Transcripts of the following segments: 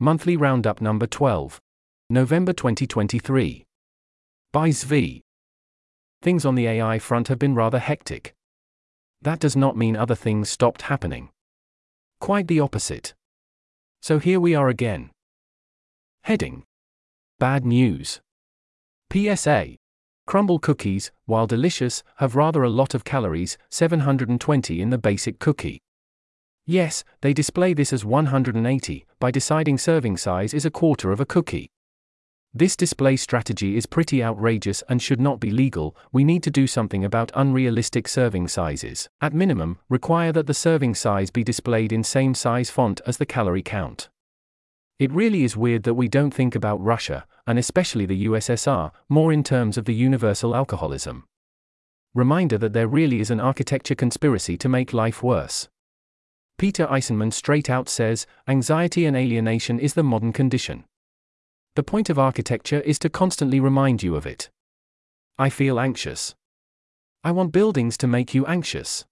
Monthly Roundup Number 12. November 2023. By Zvi. Things on the AI front have been rather hectic. That does not mean other things stopped happening. Quite the opposite. So here we are again. Heading Bad news. PSA Crumbl cookies, while delicious, have rather a lot of calories, 720 in the basic cookie. Yes, they display this as 180, by deciding serving size is a quarter of a cookie. This display strategy is pretty outrageous and should not be legal. We need to do something about unrealistic serving sizes. At minimum, require that the serving size be displayed in same size font as the calorie count. It really is weird that we don't think about Russia, and especially the USSR, more in terms of the universal alcoholism. Reminder that there really is an architecture conspiracy to make life worse. Peter Eisenman straight out says anxiety and alienation is the modern condition. The point of architecture is to constantly remind you of it. I feel anxious. I want buildings to make you anxious.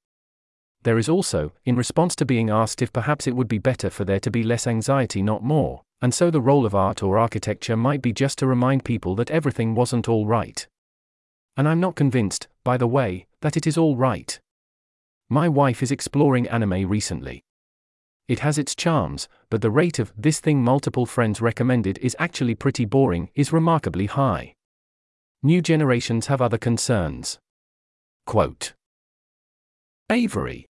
There is also, in response to being asked if perhaps it would be better for there to be less anxiety, not more, and so the role of art or architecture might be just to remind people that everything wasn't all right. And I'm not convinced, by the way, that it is all right. My wife is exploring anime recently. It has its charms, but the rate of this thing multiple friends recommended is actually pretty boring is remarkably high. New generations have other concerns. Quote Avery.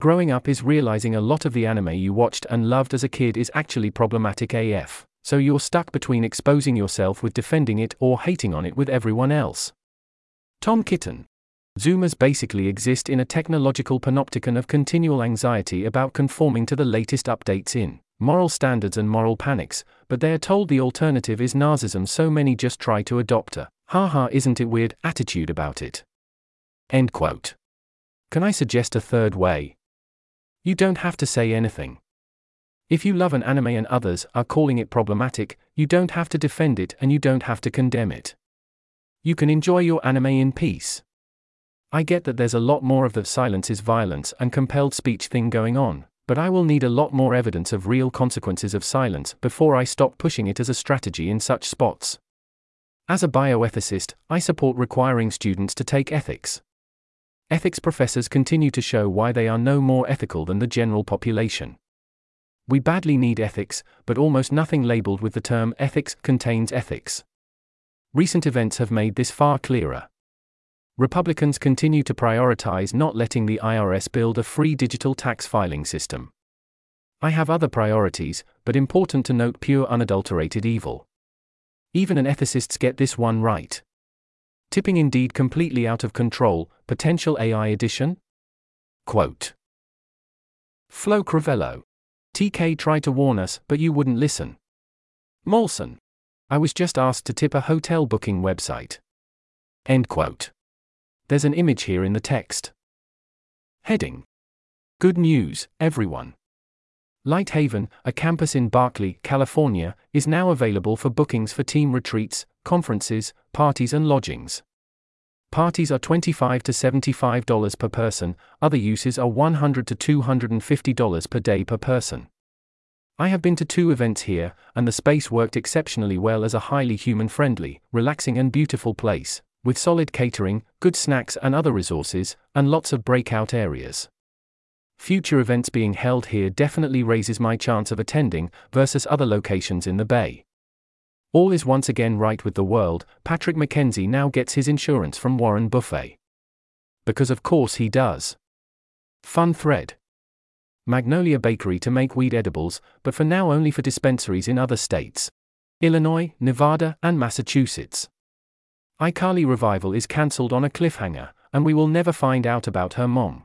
Growing up is realizing a lot of the anime you watched and loved as a kid is actually problematic AF, so you're stuck between exposing yourself with defending it or hating on it with everyone else. Tom Kitten. Zoomers basically exist in a technological panopticon of continual anxiety about conforming to the latest updates in moral standards and moral panics, but they are told the alternative is narcissism, so many just try to adopt a haha isn't it weird attitude about it. End quote. Can I suggest a third way? You don't have to say anything. If you love an anime and others are calling it problematic, you don't have to defend it and you don't have to condemn it. You can enjoy your anime in peace. I get that there's a lot more of the silence is violence and compelled speech thing going on, but I will need a lot more evidence of real consequences of silence before I stop pushing it as a strategy in such spots. As a bioethicist, I support requiring students to take ethics. Ethics professors continue to show why they are no more ethical than the general population. We badly need ethics, but almost nothing labeled with the term ethics contains ethics. Recent events have made this far clearer. Republicans continue to prioritize not letting the IRS build a free digital tax filing system. I have other priorities, but important to note pure unadulterated evil. Even an ethicists get this one right. Tipping indeed completely out of control, potential AI edition? Quote Flo Crivello. TK tried to warn us, but you wouldn't listen. Molson. I was just asked to tip a hotel booking website. End quote. There's an image here in the text. Heading Good news, everyone. Lighthaven, a campus in Berkeley, California, is now available for bookings for team retreats, conferences, parties, and lodgings. Parties are 25 to $75 per person, other uses are 100 to $250 per day per person. I have been to two events here, and the space worked exceptionally well as a highly human friendly, relaxing, and beautiful place with solid catering, good snacks and other resources, and lots of breakout areas. Future events being held here definitely raises my chance of attending versus other locations in the Bay. All is once again right with the world. Patrick McKenzie now gets his insurance from Warren Buffett. Because of course he does. Fun thread. Magnolia Bakery to make weed edibles, but for now only for dispensaries in other states Illinois, Nevada, and Massachusetts iCarly revival is cancelled on a cliffhanger, and we will never find out about her mom.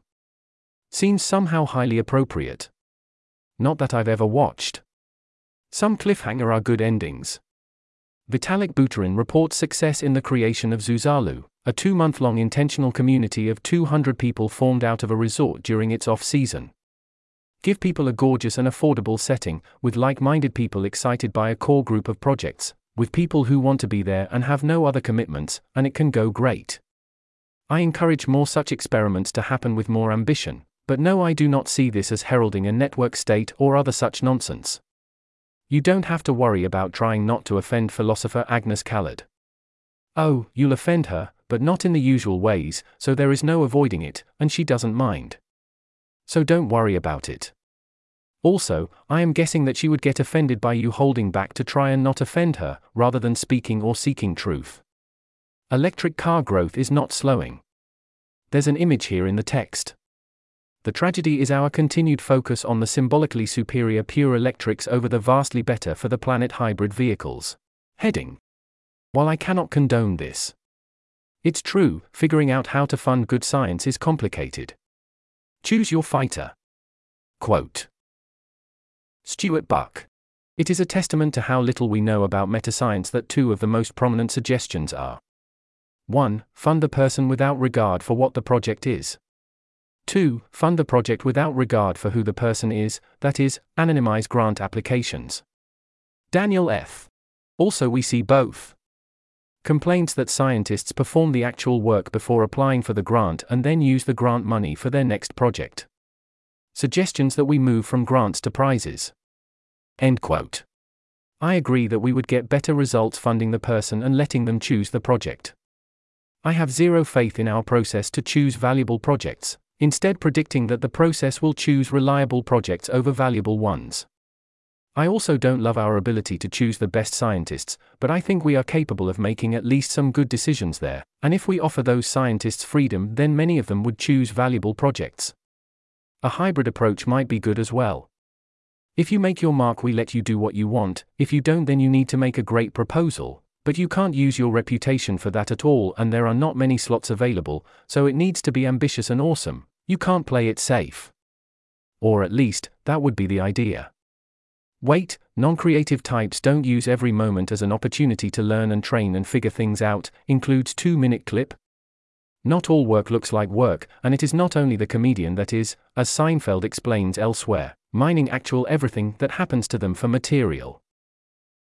Seems somehow highly appropriate. Not that I've ever watched. Some cliffhanger are good endings. Vitalik Buterin reports success in the creation of Zuzalu, a two month long intentional community of 200 people formed out of a resort during its off season. Give people a gorgeous and affordable setting, with like minded people excited by a core group of projects, with people who want to be there and have no other commitments, and it can go great. I encourage more such experiments to happen with more ambition, but no, I do not see this as heralding a network state or other such nonsense. You don't have to worry about trying not to offend philosopher Agnes Callard. Oh, you'll offend her, but not in the usual ways, so there is no avoiding it, and she doesn't mind. So don't worry about it. Also, I am guessing that she would get offended by you holding back to try and not offend her, rather than speaking or seeking truth. Electric car growth is not slowing. There's an image here in the text. The tragedy is our continued focus on the symbolically superior pure electrics over the vastly better for the planet hybrid vehicles. Heading. While I cannot condone this, it's true, figuring out how to fund good science is complicated. Choose your fighter. Quote Stuart Buck. It is a testament to how little we know about metascience that two of the most prominent suggestions are 1. Fund the person without regard for what the project is. 2. Fund the project without regard for who the person is, that is, anonymize grant applications. Daniel F. Also, we see both. Complaints that scientists perform the actual work before applying for the grant and then use the grant money for their next project. Suggestions that we move from grants to prizes. End quote. I agree that we would get better results funding the person and letting them choose the project. I have zero faith in our process to choose valuable projects, instead, predicting that the process will choose reliable projects over valuable ones. I also don't love our ability to choose the best scientists, but I think we are capable of making at least some good decisions there, and if we offer those scientists freedom, then many of them would choose valuable projects. A hybrid approach might be good as well. If you make your mark, we let you do what you want, if you don't, then you need to make a great proposal, but you can't use your reputation for that at all, and there are not many slots available, so it needs to be ambitious and awesome. You can't play it safe. Or at least, that would be the idea. Wait, non creative types don't use every moment as an opportunity to learn and train and figure things out, includes 2 minute clip. Not all work looks like work, and it is not only the comedian that is, as Seinfeld explains elsewhere, mining actual everything that happens to them for material.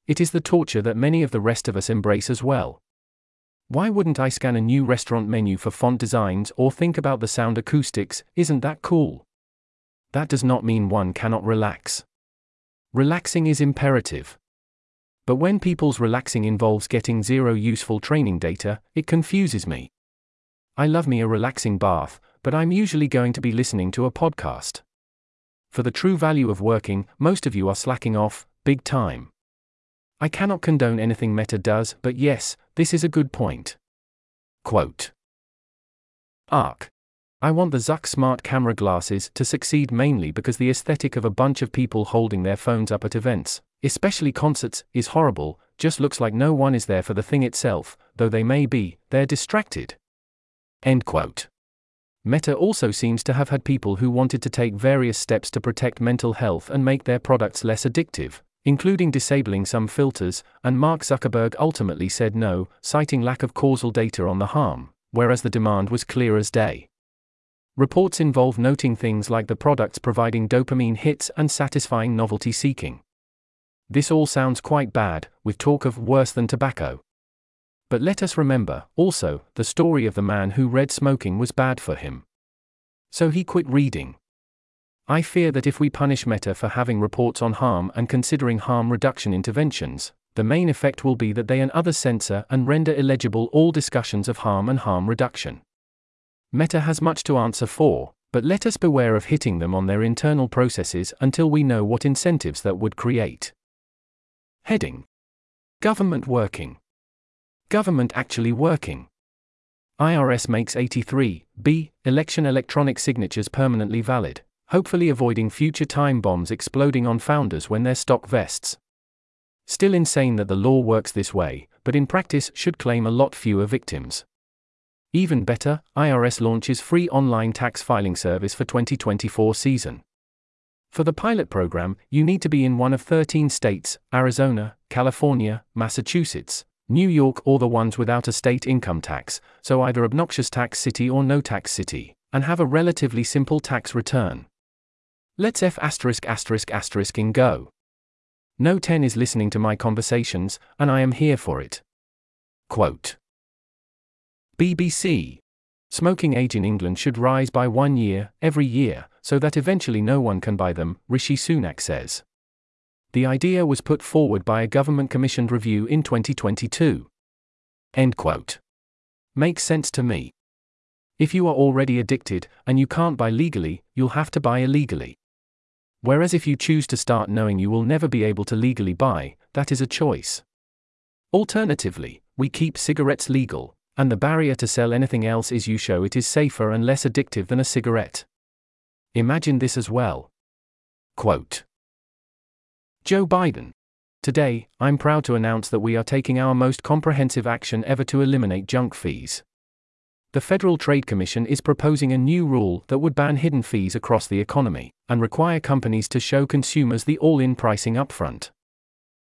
It is the torture that many of the rest of us embrace as well. Why wouldn't I scan a new restaurant menu for font designs or think about the sound acoustics? Isn't that cool? That does not mean one cannot relax. Relaxing is imperative. But when people's relaxing involves getting zero useful training data, it confuses me. I love me a relaxing bath, but I'm usually going to be listening to a podcast. For the true value of working, most of you are slacking off, big time. I cannot condone anything Meta does, but yes, this is a good point. Quote Arc. I want the Zuck smart camera glasses to succeed mainly because the aesthetic of a bunch of people holding their phones up at events, especially concerts, is horrible, just looks like no one is there for the thing itself, though they may be, they're distracted. End quote. Meta also seems to have had people who wanted to take various steps to protect mental health and make their products less addictive, including disabling some filters, and Mark Zuckerberg ultimately said no, citing lack of causal data on the harm, whereas the demand was clear as day. Reports involve noting things like the products providing dopamine hits and satisfying novelty seeking. This all sounds quite bad, with talk of worse than tobacco. But let us remember, also, the story of the man who read smoking was bad for him. So he quit reading. I fear that if we punish Meta for having reports on harm and considering harm reduction interventions, the main effect will be that they and others censor and render illegible all discussions of harm and harm reduction. Meta has much to answer for, but let us beware of hitting them on their internal processes until we know what incentives that would create. Heading Government working. Government actually working. IRS makes 83 B election electronic signatures permanently valid hopefully avoiding future time bombs exploding on founders when their stock vests. Still insane that the law works this way, but in practice should claim a lot fewer victims. Even better, IRS launches free online tax filing service for 2024 season. For the pilot program, you need to be in one of 13 states Arizona, California, Massachusetts, New York, or the ones without a state income tax, so either obnoxious tax city or no tax city, and have a relatively simple tax return. Let's F asterisk asterisk asterisk in go. No 10 is listening to my conversations, and I am here for it. Quote BBC Smoking age in England should rise by one year, every year, so that eventually no one can buy them, Rishi Sunak says. The idea was put forward by a government commissioned review in 2022. End quote. Makes sense to me. If you are already addicted, and you can't buy legally, you'll have to buy illegally. Whereas if you choose to start knowing you will never be able to legally buy, that is a choice. Alternatively, we keep cigarettes legal, and the barrier to sell anything else is you show it is safer and less addictive than a cigarette. Imagine this as well. Quote Joe Biden. Today, I'm proud to announce that we are taking our most comprehensive action ever to eliminate junk fees. The Federal Trade Commission is proposing a new rule that would ban hidden fees across the economy and require companies to show consumers the all in pricing upfront.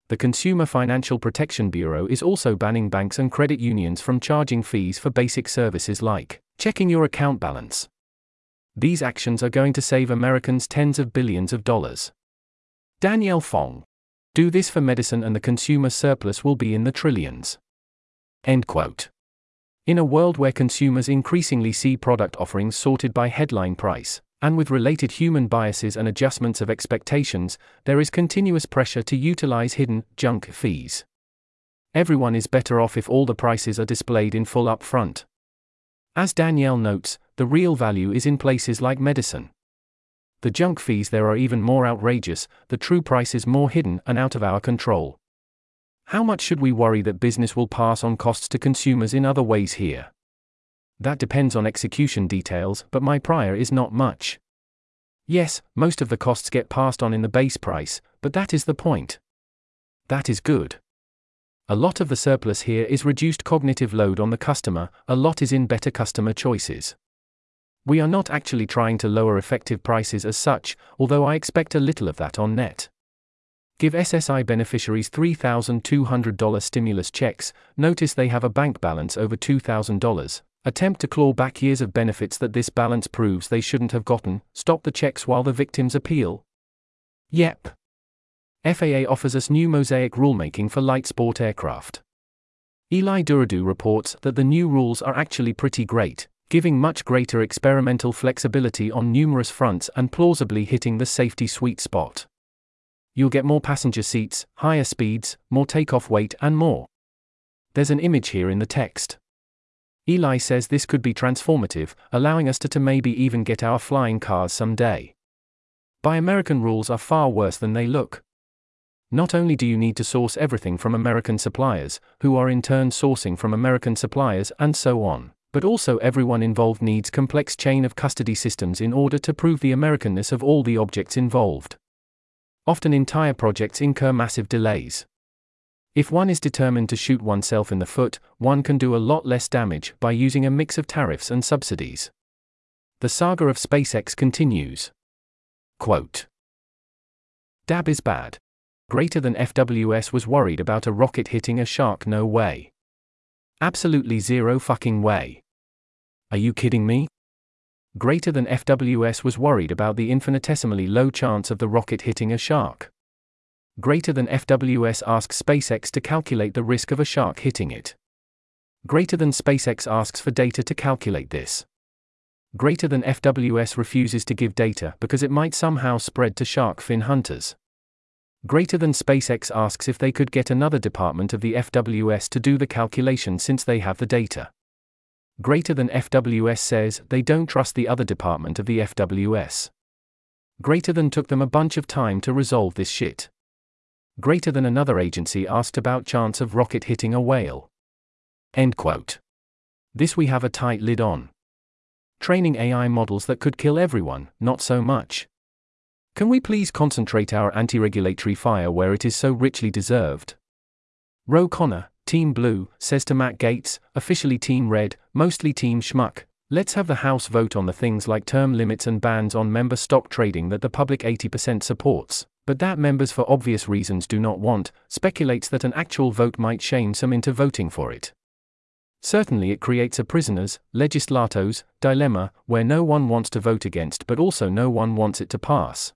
The Consumer Financial Protection Bureau is also banning banks and credit unions from charging fees for basic services like checking your account balance. These actions are going to save Americans tens of billions of dollars. Danielle Fong. Do this for medicine and the consumer surplus will be in the trillions. End quote. In a world where consumers increasingly see product offerings sorted by headline price, and with related human biases and adjustments of expectations, there is continuous pressure to utilize hidden, junk fees. Everyone is better off if all the prices are displayed in full up front. As Danielle notes, the real value is in places like medicine. The junk fees there are even more outrageous, the true price is more hidden and out of our control. How much should we worry that business will pass on costs to consumers in other ways here? That depends on execution details, but my prior is not much. Yes, most of the costs get passed on in the base price, but that is the point. That is good. A lot of the surplus here is reduced cognitive load on the customer, a lot is in better customer choices. We are not actually trying to lower effective prices as such, although I expect a little of that on net. Give SSI beneficiaries $3,200 stimulus checks, notice they have a bank balance over $2,000. Attempt to claw back years of benefits that this balance proves they shouldn't have gotten, stop the checks while the victims appeal. Yep. FAA offers us new mosaic rulemaking for light sport aircraft. Eli Dourado reports that the new rules are actually pretty great, giving much greater experimental flexibility on numerous fronts and plausibly hitting the safety sweet spot. You'll get more passenger seats, higher speeds, more takeoff weight, and more. There's an image here in the text. Eli says this could be transformative, allowing us to, to maybe even get our flying cars someday. Buy American rules are far worse than they look. Not only do you need to source everything from American suppliers, who are in turn sourcing from American suppliers, and so on, but also everyone involved needs complex chain of custody systems in order to prove the Americanness of all the objects involved. Often entire projects incur massive delays. If one is determined to shoot oneself in the foot, one can do a lot less damage by using a mix of tariffs and subsidies. The saga of SpaceX continues. Quote Dab is bad. Greater than FWS was worried about a rocket hitting a shark, no way. Absolutely zero fucking way. Are you kidding me? greater than FWS was worried about the infinitesimally low chance of the rocket hitting a shark. Greater than FWS asks SpaceX to calculate the risk of a shark hitting it. Greater than SpaceX asks for data to calculate this. Greater than FWS refuses to give data because it might somehow spread to shark fin hunters. Greater than SpaceX asks if they could get another department of the FWS to do the calculation since they have the data greater than FWS says they don't trust the other department of the FWS. Greater than took them a bunch of time to resolve this shit. Greater than another agency asked about chance of rocket hitting a whale. End quote. This we have a tight lid on. Training AI models that could kill everyone, not so much. Can we please concentrate our anti regulatory fire where it is so richly deserved? Ro Khanna, Team Blue, says to Matt Gaetz, officially Team Red, mostly Team Schmuck, let's have the House vote on the things like term limits and bans on member stock trading that the public 80% supports, but that members for obvious reasons do not want, speculates that an actual vote might shame some into voting for it. Certainly, it creates a prisoner's, legislatos, dilemma, where no one wants to vote against but also no one wants it to pass.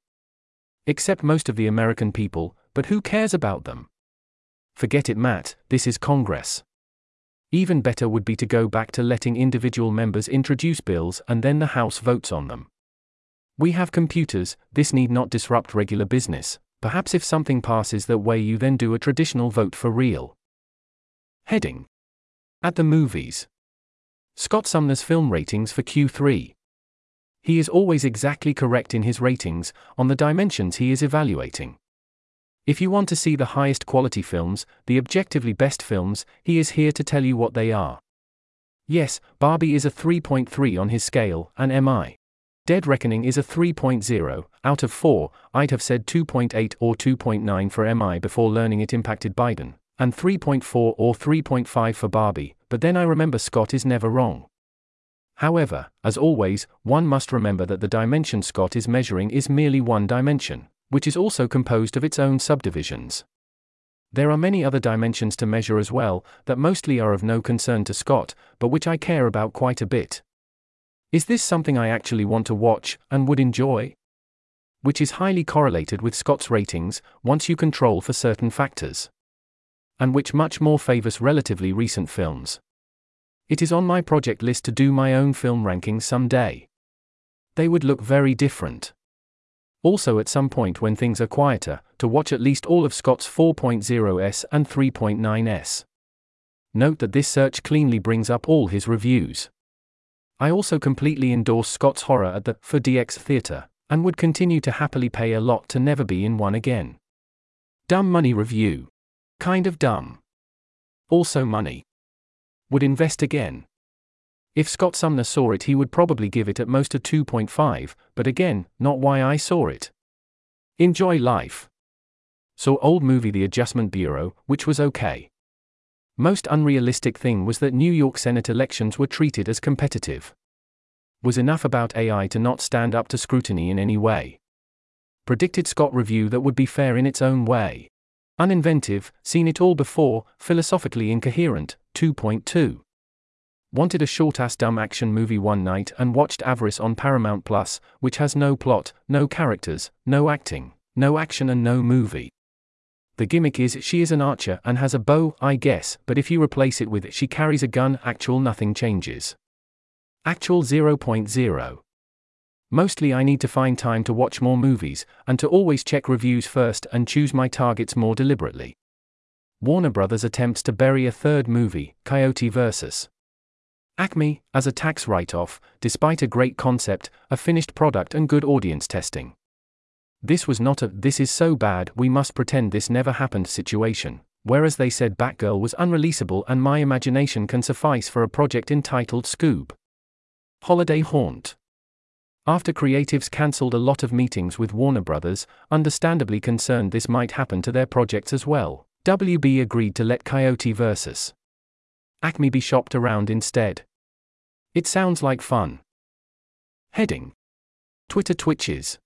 Except most of the American people, but who cares about them? Forget it, Matt, this is Congress. Even better would be to go back to letting individual members introduce bills and then the House votes on them. We have computers, this need not disrupt regular business, Perhaps if something passes that way, you then do a traditional vote for real. Heading At the movies. Scott Sumner's film ratings for Q3. He is always exactly correct in his ratings on the dimensions he is evaluating. If you want to see the highest quality films, the objectively best films, he is here to tell you what they are. Yes, Barbie is a 3.3 on his scale, and MI. Dead Reckoning is a 3.0, out of 4, I'd have said 2.8 or 2.9 for MI before learning it impacted Biden, and 3.4 or 3.5 for Barbie, but then I remember Scott is never wrong. However, as always, one must remember that the dimension Scott is measuring is merely one dimension which is also composed of its own subdivisions. There are many other dimensions to measure as well, that mostly are of no concern to Scott, but which I care about quite a bit. Is this something I actually want to watch, and would enjoy? Which is highly correlated with Scott's ratings, once you control for certain factors. And which much more favors relatively recent films. It is on my project list to do my own film rankings someday. They would look very different. Also, at some point when things are quieter, to watch at least all of Scott's 4.0s and 3.9s. Note that this search cleanly brings up all his reviews. I also completely endorse Scott's horror at the 4DX Theatre, and would continue to happily pay a lot to never be in one again. Dumb Money Review. Kind of dumb. Also money. Would invest again. If Scott Sumner saw it, he would probably give it at most a 2.5, but again, not why I saw it. Enjoy life. Saw old movie The Adjustment Bureau, which was okay. Most unrealistic thing was that New York Senate elections were treated as competitive. Was enough about AI to not stand up to scrutiny in any way. Predicted Scott review that would be fair in its own way. Uninventive, seen it all before, philosophically incoherent, 2.2 wanted a short ass dumb action movie one night and watched Avarice on Paramount Plus, which has no plot, no characters, no acting, no action, and no movie. The gimmick is she is an archer and has a bow, I guess, but if you replace it with she carries a gun, actual nothing changes. Actual 0.0. Mostly I need to find time to watch more movies, and to always check reviews first and choose my targets more deliberately. Warner Brothers attempts to bury a third movie, Coyote vs. Acme, as a tax write off, despite a great concept, a finished product, and good audience testing. This was not a this is so bad we must pretend this never happened situation, whereas they said Batgirl was unreleasable and my imagination can suffice for a project entitled Scoob. Holiday Haunt. After creatives cancelled a lot of meetings with Warner Brothers, understandably concerned this might happen to their projects as well, WB agreed to let Coyote vs. Acme be shopped around instead. It sounds like fun. Heading Twitter twitches.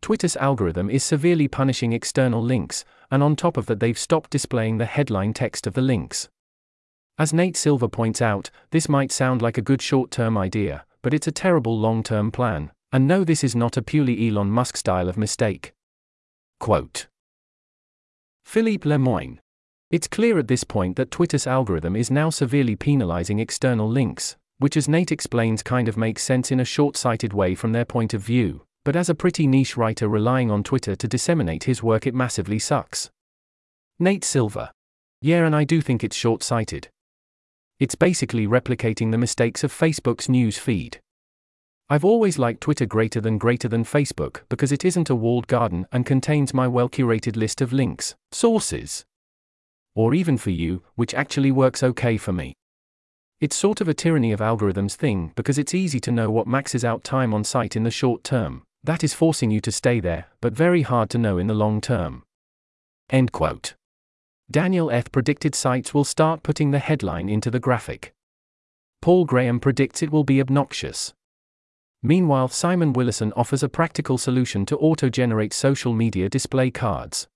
Twitter's algorithm is severely punishing external links, and on top of that, they've stopped displaying the headline text of the links. As Nate Silver points out, this might sound like a good short term idea, but it's a terrible long term plan, and no, this is not a purely Elon Musk style of mistake. Quote Philippe Lemoine it's clear at this point that Twitter's algorithm is now severely penalizing external links, which, as Nate explains, kind of makes sense in a short sighted way from their point of view, but as a pretty niche writer relying on Twitter to disseminate his work, it massively sucks. Nate Silver. Yeah, and I do think it's short sighted. It's basically replicating the mistakes of Facebook's news feed. I've always liked Twitter greater than greater than Facebook because it isn't a walled garden and contains my well curated list of links, sources, or even for you, which actually works okay for me. It's sort of a tyranny of algorithms thing because it's easy to know what maxes out time on site in the short term. That is forcing you to stay there, but very hard to know in the long term. End quote. Daniel F. predicted sites will start putting the headline into the graphic. Paul Graham predicts it will be obnoxious. Meanwhile, Simon Willison offers a practical solution to auto generate social media display cards.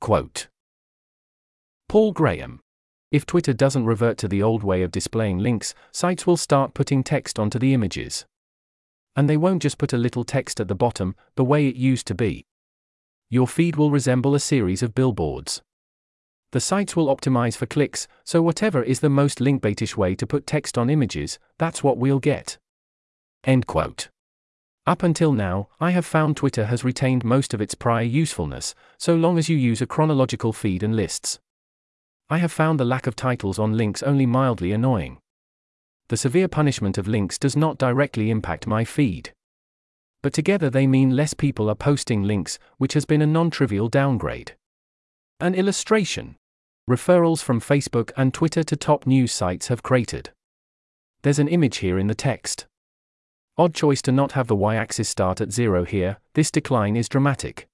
Quote Paul Graham. If Twitter doesn't revert to the old way of displaying links, sites will start putting text onto the images. And they won't just put a little text at the bottom, the way it used to be. Your feed will resemble a series of billboards. The sites will optimize for clicks, so whatever is the most linkbaitish way to put text on images, that's what we'll get. End quote. Up until now, I have found Twitter has retained most of its prior usefulness, so long as you use a chronological feed and lists. I have found the lack of titles on links only mildly annoying. The severe punishment of links does not directly impact my feed. But together they mean less people are posting links, which has been a non trivial downgrade. An illustration referrals from Facebook and Twitter to top news sites have cratered. There's an image here in the text. Odd choice to not have the y axis start at zero here, this decline is dramatic.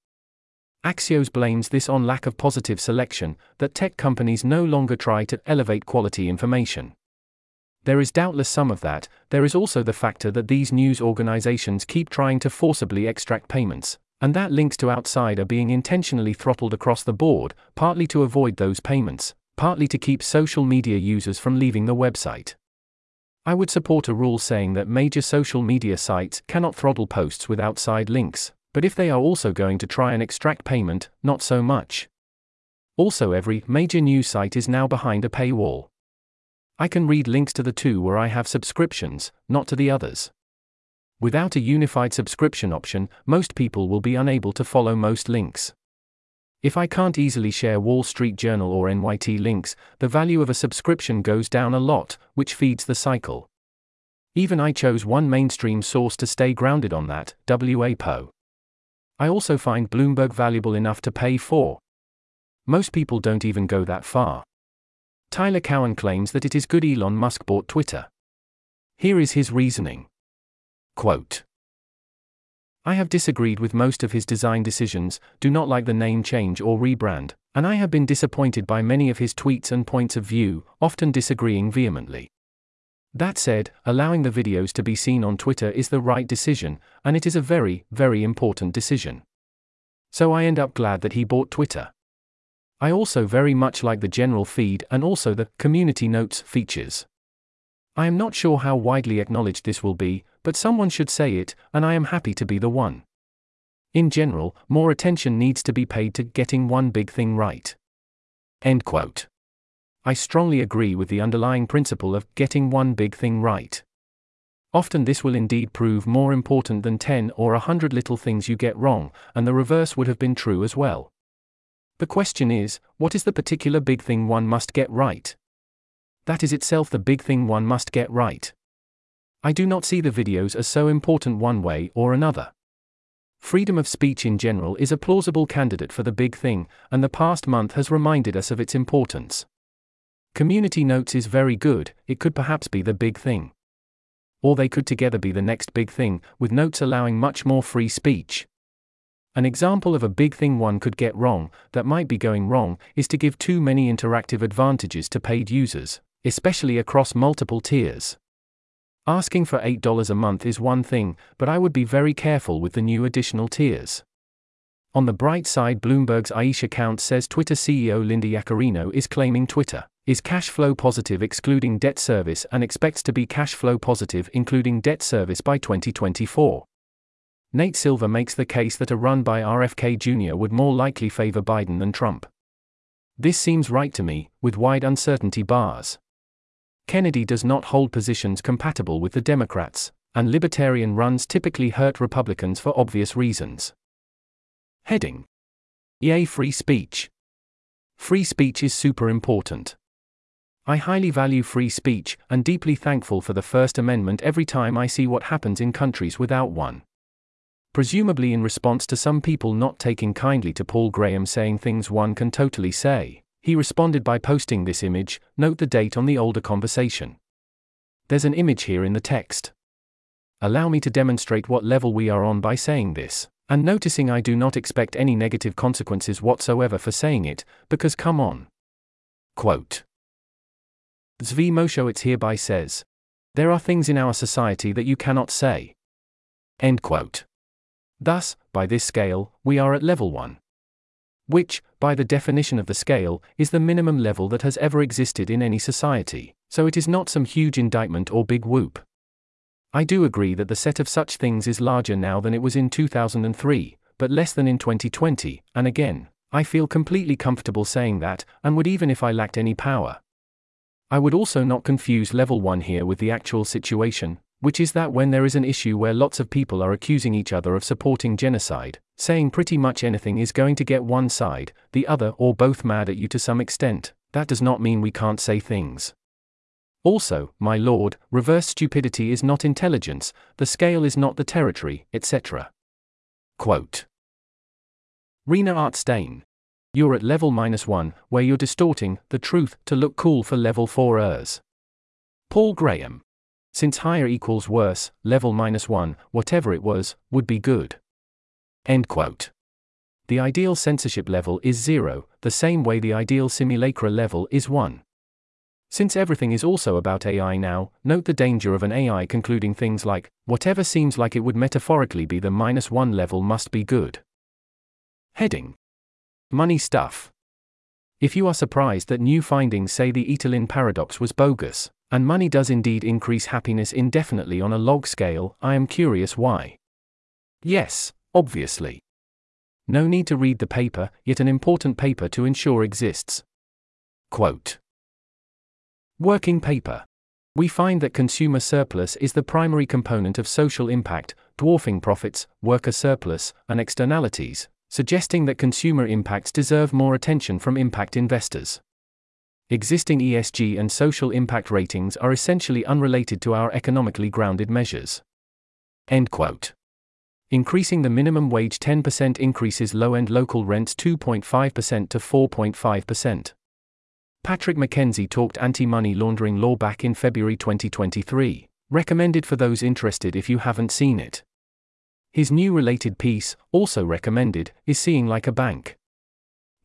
Axios blames this on lack of positive selection, that tech companies no longer try to elevate quality information. There is doubtless some of that, there is also the factor that these news organizations keep trying to forcibly extract payments, and that links to outsider being intentionally throttled across the board, partly to avoid those payments, partly to keep social media users from leaving the website. I would support a rule saying that major social media sites cannot throttle posts with outside links, but if they are also going to try and extract payment, not so much. Also, every major news site is now behind a paywall. I can read links to the two where I have subscriptions, not to the others. Without a unified subscription option, most people will be unable to follow most links. If I can't easily share Wall Street Journal or NYT links, the value of a subscription goes down a lot, which feeds the cycle. Even I chose one mainstream source to stay grounded on that, WAPO. I also find Bloomberg valuable enough to pay for. Most people don't even go that far. Tyler Cowen claims that it is good Elon Musk bought Twitter. Here is his reasoning. Quote I have disagreed with most of his design decisions, do not like the name change or rebrand, and I have been disappointed by many of his tweets and points of view, often disagreeing vehemently. That said, allowing the videos to be seen on Twitter is the right decision, and it is a very, very important decision. So I end up glad that he bought Twitter. I also very much like the general feed and also the community notes features. I am not sure how widely acknowledged this will be, but someone should say it, and I am happy to be the one. In general, more attention needs to be paid to getting one big thing right. End quote. I strongly agree with the underlying principle of getting one big thing right. Often this will indeed prove more important than 10 or a 100 little things you get wrong, and the reverse would have been true as well. The question is what is the particular big thing one must get right? that is itself the big thing one must get right. I do not see the videos as so important one way or another. Freedom of speech in general is a plausible candidate for the big thing, and the past month has reminded us of its importance. Community Notes is very good, it could perhaps be the big thing. Or they could together be the next big thing, with notes allowing much more free speech. An example of a big thing one could get wrong, that might be going wrong, is to give too many interactive advantages to paid users especially across multiple tiers. Asking for $8 a month is one thing, but I would be very careful with the new additional tiers. On the bright side, Bloomberg's Aisha Counts says Twitter CEO Linda Yaccarino is claiming Twitter is cash flow positive excluding debt service and expects to be cash flow positive including debt service by 2024. Nate Silver makes the case that a run by RFK Jr. would more likely favor Biden than Trump. This seems right to me, with wide uncertainty bars. Kennedy does not hold positions compatible with the Democrats, and libertarian runs typically hurt Republicans for obvious reasons. Heading Yay Free Speech. Free speech is super important. I highly value free speech and deeply thankful for the First Amendment every time I see what happens in countries without one. Presumably, in response to some people not taking kindly to Paul Graham saying things one can totally say. He responded by posting this image, note the date on the older conversation. There's an image here in the text. Allow me to demonstrate what level we are on by saying this, and noticing I do not expect any negative consequences whatsoever for saying it, because come on. Quote Zvi Mowshowitz hereby says, There are things in our society that you cannot say. End quote. Thus, by this scale, we are at level 1 which, by the definition of the scale, is the minimum level that has ever existed in any society, so it is not some huge indictment or big whoop. I do agree that the set of such things is larger now than it was in 2003, but less than in 2020, and again, I feel completely comfortable saying that, and would even if I lacked any power. I would also not confuse level 1 here with the actual situation, which is that when there is an issue where lots of people are accusing each other of supporting genocide, saying pretty much anything is going to get one side, the other, or both mad at you to some extent, that does not mean we can't say things. Also, my lord, reverse stupidity is not intelligence, the scale is not the territory, etc. Quote. Rena Artstein. You're at level minus one, where you're distorting the truth to look cool for level 4 ers. Paul Graham. Since higher equals worse, level minus 1, whatever it was, would be good. End quote. The ideal censorship level is 0, the same way the ideal simulacra level is 1. Since everything is also about AI now, note the danger of an AI concluding things like, whatever seems like it would metaphorically be the minus 1 level must be good. Heading Money Stuff. If you are surprised that new findings say the Easterlin paradox was bogus, and money does indeed increase happiness indefinitely on a log scale, I am curious why. Yes, obviously. No need to read the paper, yet an important paper to ensure exists. Quote Working paper. We find that consumer surplus is the primary component of social impact, dwarfing profits, worker surplus, and externalities, suggesting that consumer impacts deserve more attention from impact investors. Existing ESG and social impact ratings are essentially unrelated to our economically grounded measures. End quote. Increasing the minimum wage 10% increases low end local rents 2.5% to 4.5%. Patrick McKenzie talked anti money laundering law back in February 2023, recommended for those interested if you haven't seen it. His new related piece, also recommended, is Seeing Like a Bank.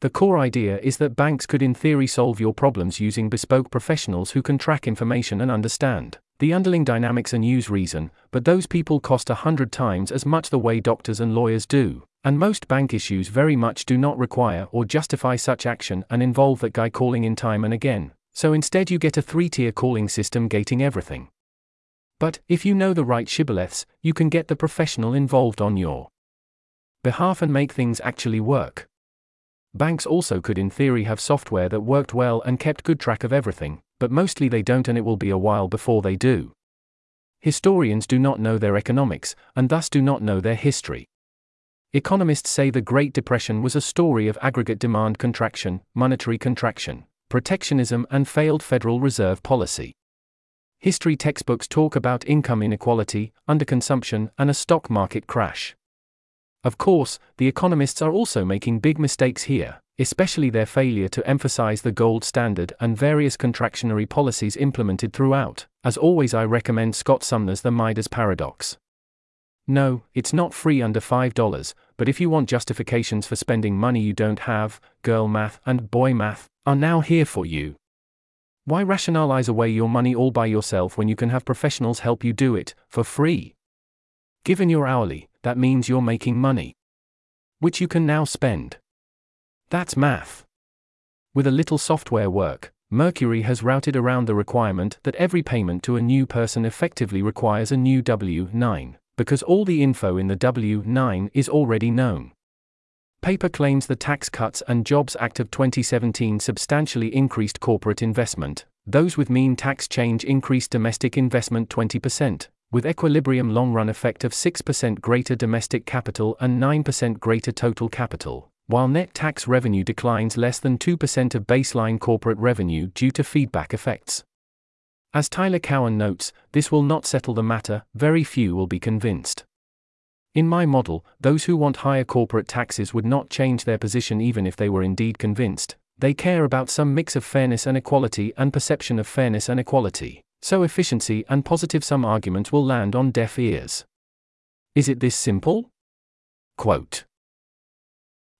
The core idea is that banks could, in theory, solve your problems using bespoke professionals who can track information and understand the underlying dynamics and use reason, but those people cost a hundred times as much the way doctors and lawyers do. And most bank issues very much do not require or justify such action and involve that guy calling in time and again. So instead, you get a three tier calling system gating everything. But, if you know the right shibboleths, you can get the professional involved on your behalf and make things actually work. Banks also could, in theory, have software that worked well and kept good track of everything, but mostly they don't, and it will be a while before they do. Historians do not know their economics, and thus do not know their history. Economists say the Great Depression was a story of aggregate demand contraction, monetary contraction, protectionism, and failed Federal Reserve policy. History textbooks talk about income inequality, underconsumption, and a stock market crash. Of course, the economists are also making big mistakes here, especially their failure to emphasize the gold standard and various contractionary policies implemented throughout. As always, I recommend Scott Sumner's The Midas Paradox. No, it's not free under $5, but if you want justifications for spending money you don't have, girl math and boy math are now here for you. Why rationalize away your money all by yourself when you can have professionals help you do it, for free? Given your hourly, that means you're making money. Which you can now spend. That's math. With a little software work, Mercury has routed around the requirement that every payment to a new person effectively requires a new W 9, because all the info in the W 9 is already known. Paper claims the Tax Cuts and Jobs Act of 2017 substantially increased corporate investment, those with mean tax change increased domestic investment 20%, with equilibrium long run effect of 6% greater domestic capital and 9% greater total capital, while net tax revenue declines less than 2% of baseline corporate revenue due to feedback effects. As Tyler Cowen notes, this will not settle the matter, very few will be convinced. In my model, those who want higher corporate taxes would not change their position even if they were indeed convinced. They care about some mix of fairness and equality and perception of fairness and equality. So efficiency and positive sum arguments will land on deaf ears. Is it this simple? Quote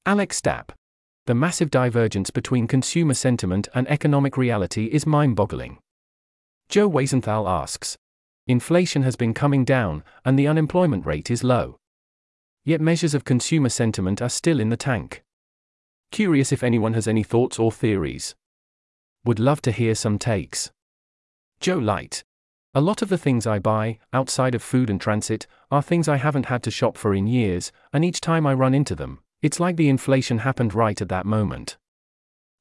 Alec Stapp. The massive divergence between consumer sentiment and economic reality is mind boggling. Joe Weisenthal asks Inflation has been coming down, and the unemployment rate is low. Yet measures of consumer sentiment are still in the tank. Curious if anyone has any thoughts or theories. Would love to hear some takes. Joe Light. A lot of the things I buy, outside of food and transit, are things I haven't had to shop for in years, and each time I run into them, it's like the inflation happened right at that moment.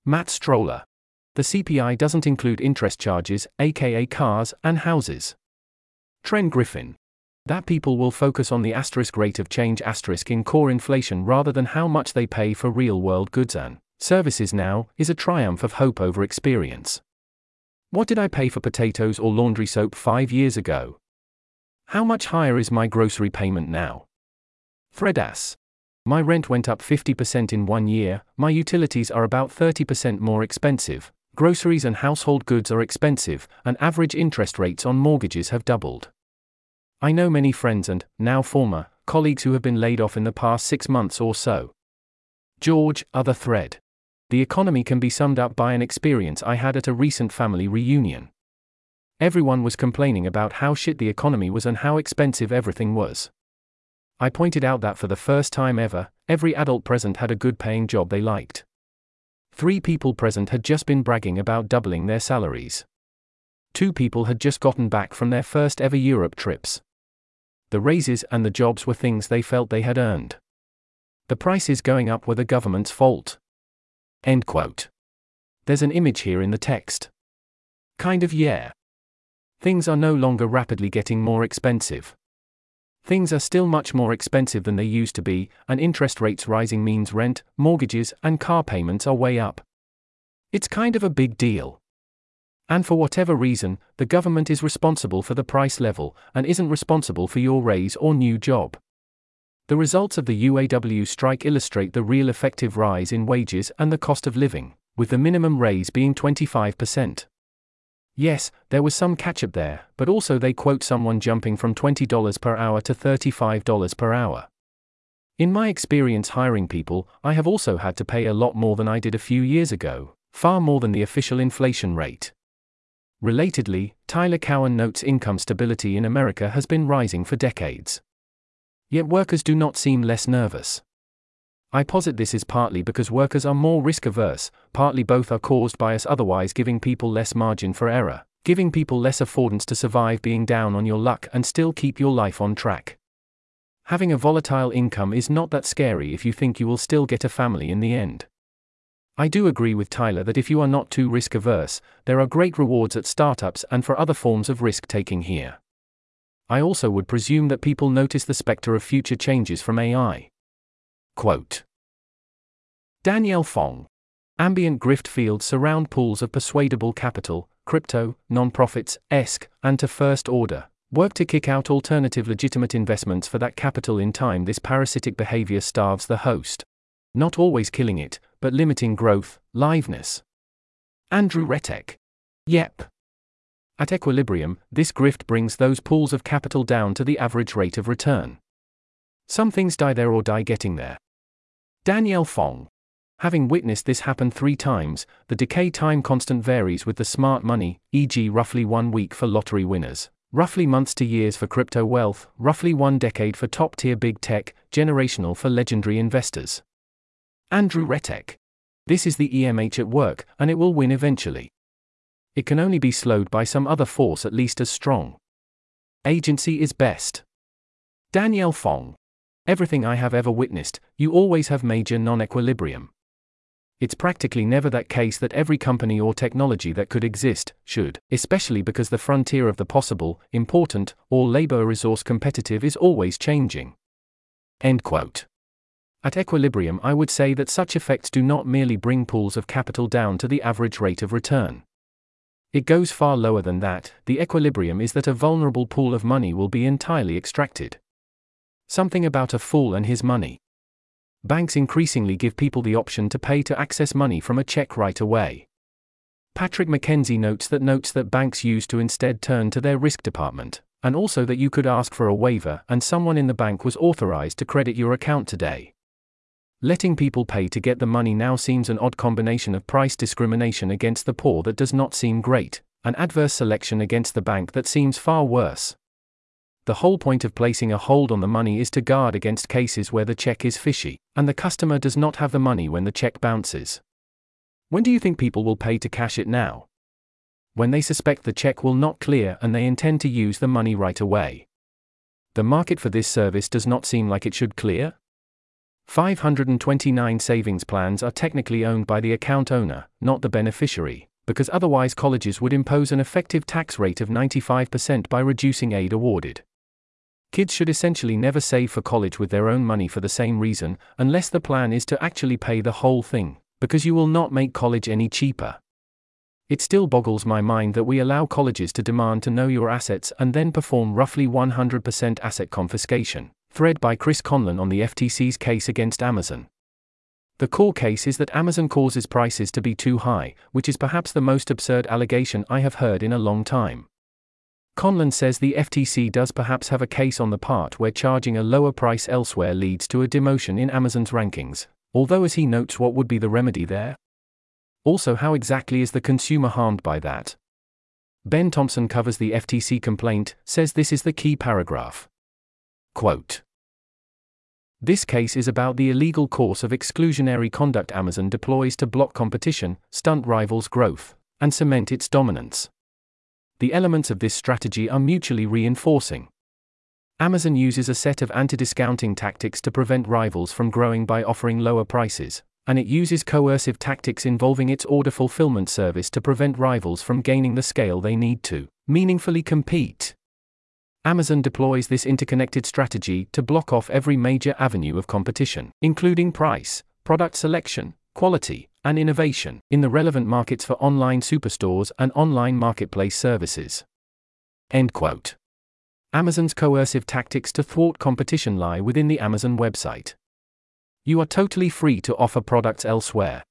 Matt Stoller. The CPI doesn't include interest charges, aka cars and houses. Tren Griffin. That people will focus on the asterisk rate of change asterisk in core inflation rather than how much they pay for real world goods and services now is a triumph of hope over experience. What did I pay for potatoes or laundry soap five years ago? How much higher is my grocery payment now? Fredas. My rent went up 50% in one year, my utilities are about 30% more expensive, groceries and household goods are expensive, and average interest rates on mortgages have doubled. I know many friends and, now former, colleagues who have been laid off in the past six months or so. George, other thread. The economy can be summed up by an experience I had at a recent family reunion. Everyone was complaining about how shit the economy was and how expensive everything was. I pointed out that for the first time ever, every adult present had a good paying job they liked. Three people present had just been bragging about doubling their salaries. Two people had just gotten back from their first ever Europe trips. The raises and the jobs were things they felt they had earned. The prices going up were the government's fault. End quote. There's an image here in the text. Kind of yeah. Things are no longer rapidly getting more expensive. Things are still much more expensive than they used to be, and interest rates rising means rent, mortgages, and car payments are way up. It's kind of a big deal. And for whatever reason, the government is responsible for the price level and isn't responsible for your raise or new job. The results of the UAW strike illustrate the real effective rise in wages and the cost of living, with the minimum raise being 25%. Yes, there was some catch up there, but also they quote someone jumping from $20 per hour to $35 per hour. In my experience hiring people, I have also had to pay a lot more than I did a few years ago, far more than the official inflation rate. Relatedly, Tyler Cowen notes income stability in America has been rising for decades. Yet workers do not seem less nervous. I posit this is partly because workers are more risk averse, partly both are caused by us otherwise giving people less margin for error, giving people less affordance to survive being down on your luck and still keep your life on track. Having a volatile income is not that scary if you think you will still get a family in the end. I do agree with Tyler that if you are not too risk averse, there are great rewards at startups and for other forms of risk taking here. I also would presume that people notice the specter of future changes from AI. Quote Danielle Fong. Ambient grift fields surround pools of persuadable capital, crypto, nonprofits, ESG, and to first order. Work to kick out alternative legitimate investments for that capital in time. This parasitic behavior starves the host. Not always killing it, but limiting growth, liveness. Andrew Rettek. Yep. At equilibrium, this grift brings those pools of capital down to the average rate of return. Some things die there or die getting there. Danielle Fong. Having witnessed this happen three times, the decay time constant varies with the smart money, e.g., roughly one week for lottery winners, roughly months to years for crypto wealth, roughly one decade for top tier big tech, generational for legendary investors. Andrew Rettek. This is the EMH at work, and it will win eventually it can only be slowed by some other force at least as strong. Agency is best. Danielle Fong. Everything I have ever witnessed, you always have major non equilibrium. It's practically never that case that every company or technology that could exist should, especially because the frontier of the possible, important, or labor resource competitive is always changing. End quote. At equilibrium, I would say that such effects do not merely bring pools of capital down to the average rate of return. It goes far lower than that, the equilibrium is that a vulnerable pool of money will be entirely extracted. Something about a fool and his money. Banks increasingly give people the option to pay to access money from a check right away. Patrick McKenzie notes that notes that banks used to instead turn to their risk department, and also that you could ask for a waiver and someone in the bank was authorized to credit your account today. Letting people pay to get the money now seems an odd combination of price discrimination against the poor that does not seem great, and adverse selection against the bank that seems far worse. The whole point of placing a hold on the money is to guard against cases where the check is fishy, and the customer does not have the money when the check bounces. When do you think people will pay to cash it now? When they suspect the check will not clear and they intend to use the money right away. The market for this service does not seem like it should clear, 529 savings plans are technically owned by the account owner, not the beneficiary, because otherwise colleges would impose an effective tax rate of 95% by reducing aid awarded. Kids should essentially never save for college with their own money for the same reason, unless the plan is to actually pay the whole thing, because you will not make college any cheaper. It still boggles my mind that we allow colleges to demand to know your assets and then perform roughly 100% asset confiscation. Thread by Chris Conlon on the FTC's case against Amazon. The core case is that Amazon causes prices to be too high, which is perhaps the most absurd allegation I have heard in a long time. Conlon says the FTC does perhaps have a case on the part where charging a lower price elsewhere leads to a demotion in Amazon's rankings, although, as he notes, what would be the remedy there? Also, how exactly is the consumer harmed by that? Ben Thompson covers the FTC complaint, says this is the key paragraph. Quote This case is about the illegal course of exclusionary conduct Amazon deploys to block competition, stunt rivals' growth, and cement its dominance the elements of this strategy are mutually reinforcing. Amazon uses a set of anti discounting tactics to prevent rivals from growing by offering lower prices, and it uses coercive tactics involving its order fulfillment service to prevent rivals from gaining the scale they need to meaningfully compete. Amazon deploys this interconnected strategy to block off every major avenue of competition, including price, product selection, quality, and innovation in the relevant markets for online superstores and online marketplace services. End quote. Amazon's coercive tactics to thwart competition lie within the Amazon website. You are totally free to offer products elsewhere.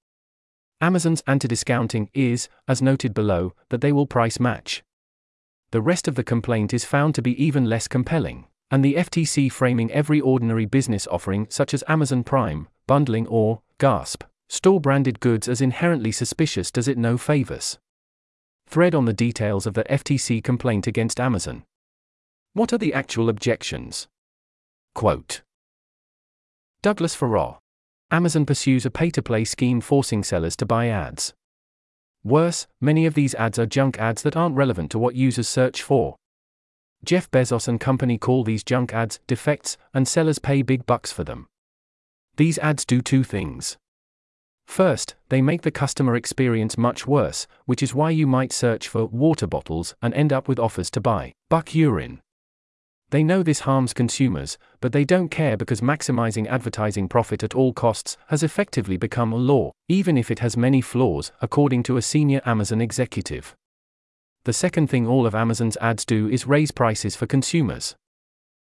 Amazon's anti discounting is, as noted below, that they will price match. The rest of the complaint is found to be even less compelling, and the FTC framing every ordinary business offering, such as Amazon Prime, bundling, or, gasp, Store branded goods as inherently suspicious does it no favors. Thread on the details of the FTC complaint against Amazon. What are the actual objections? Quote Douglas Farrar. Amazon pursues a pay to play scheme forcing sellers to buy ads. Worse, many of these ads are junk ads that aren't relevant to what users search for. Jeff Bezos and company call these junk ads defects, and sellers pay big bucks for them. These ads do two things. First, they make the customer experience much worse, which is why you might search for water bottles and end up with offers to buy buck urine. They know this harms consumers, but they don't care because maximizing advertising profit at all costs has effectively become a law, even if it has many flaws, according to a senior Amazon executive. The second thing all of Amazon's ads do is raise prices for consumers.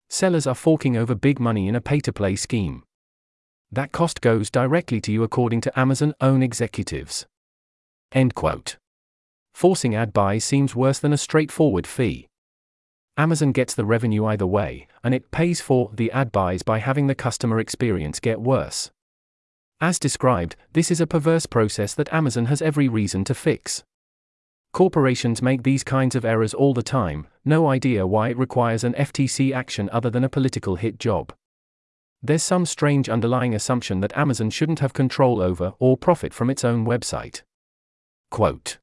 Sellers are forking over big money in a pay to play scheme that cost goes directly to you according to Amazon own executives. End quote. Forcing ad buys seems worse than a straightforward fee. Amazon gets the revenue either way, and it pays for the ad buys by having the customer experience get worse. As described, this is a perverse process that Amazon has every reason to fix. Corporations make these kinds of errors all the time, no idea why it requires an FTC action other than a political hit job. There's some strange underlying assumption that Amazon shouldn't have control over or profit from its own website. Quote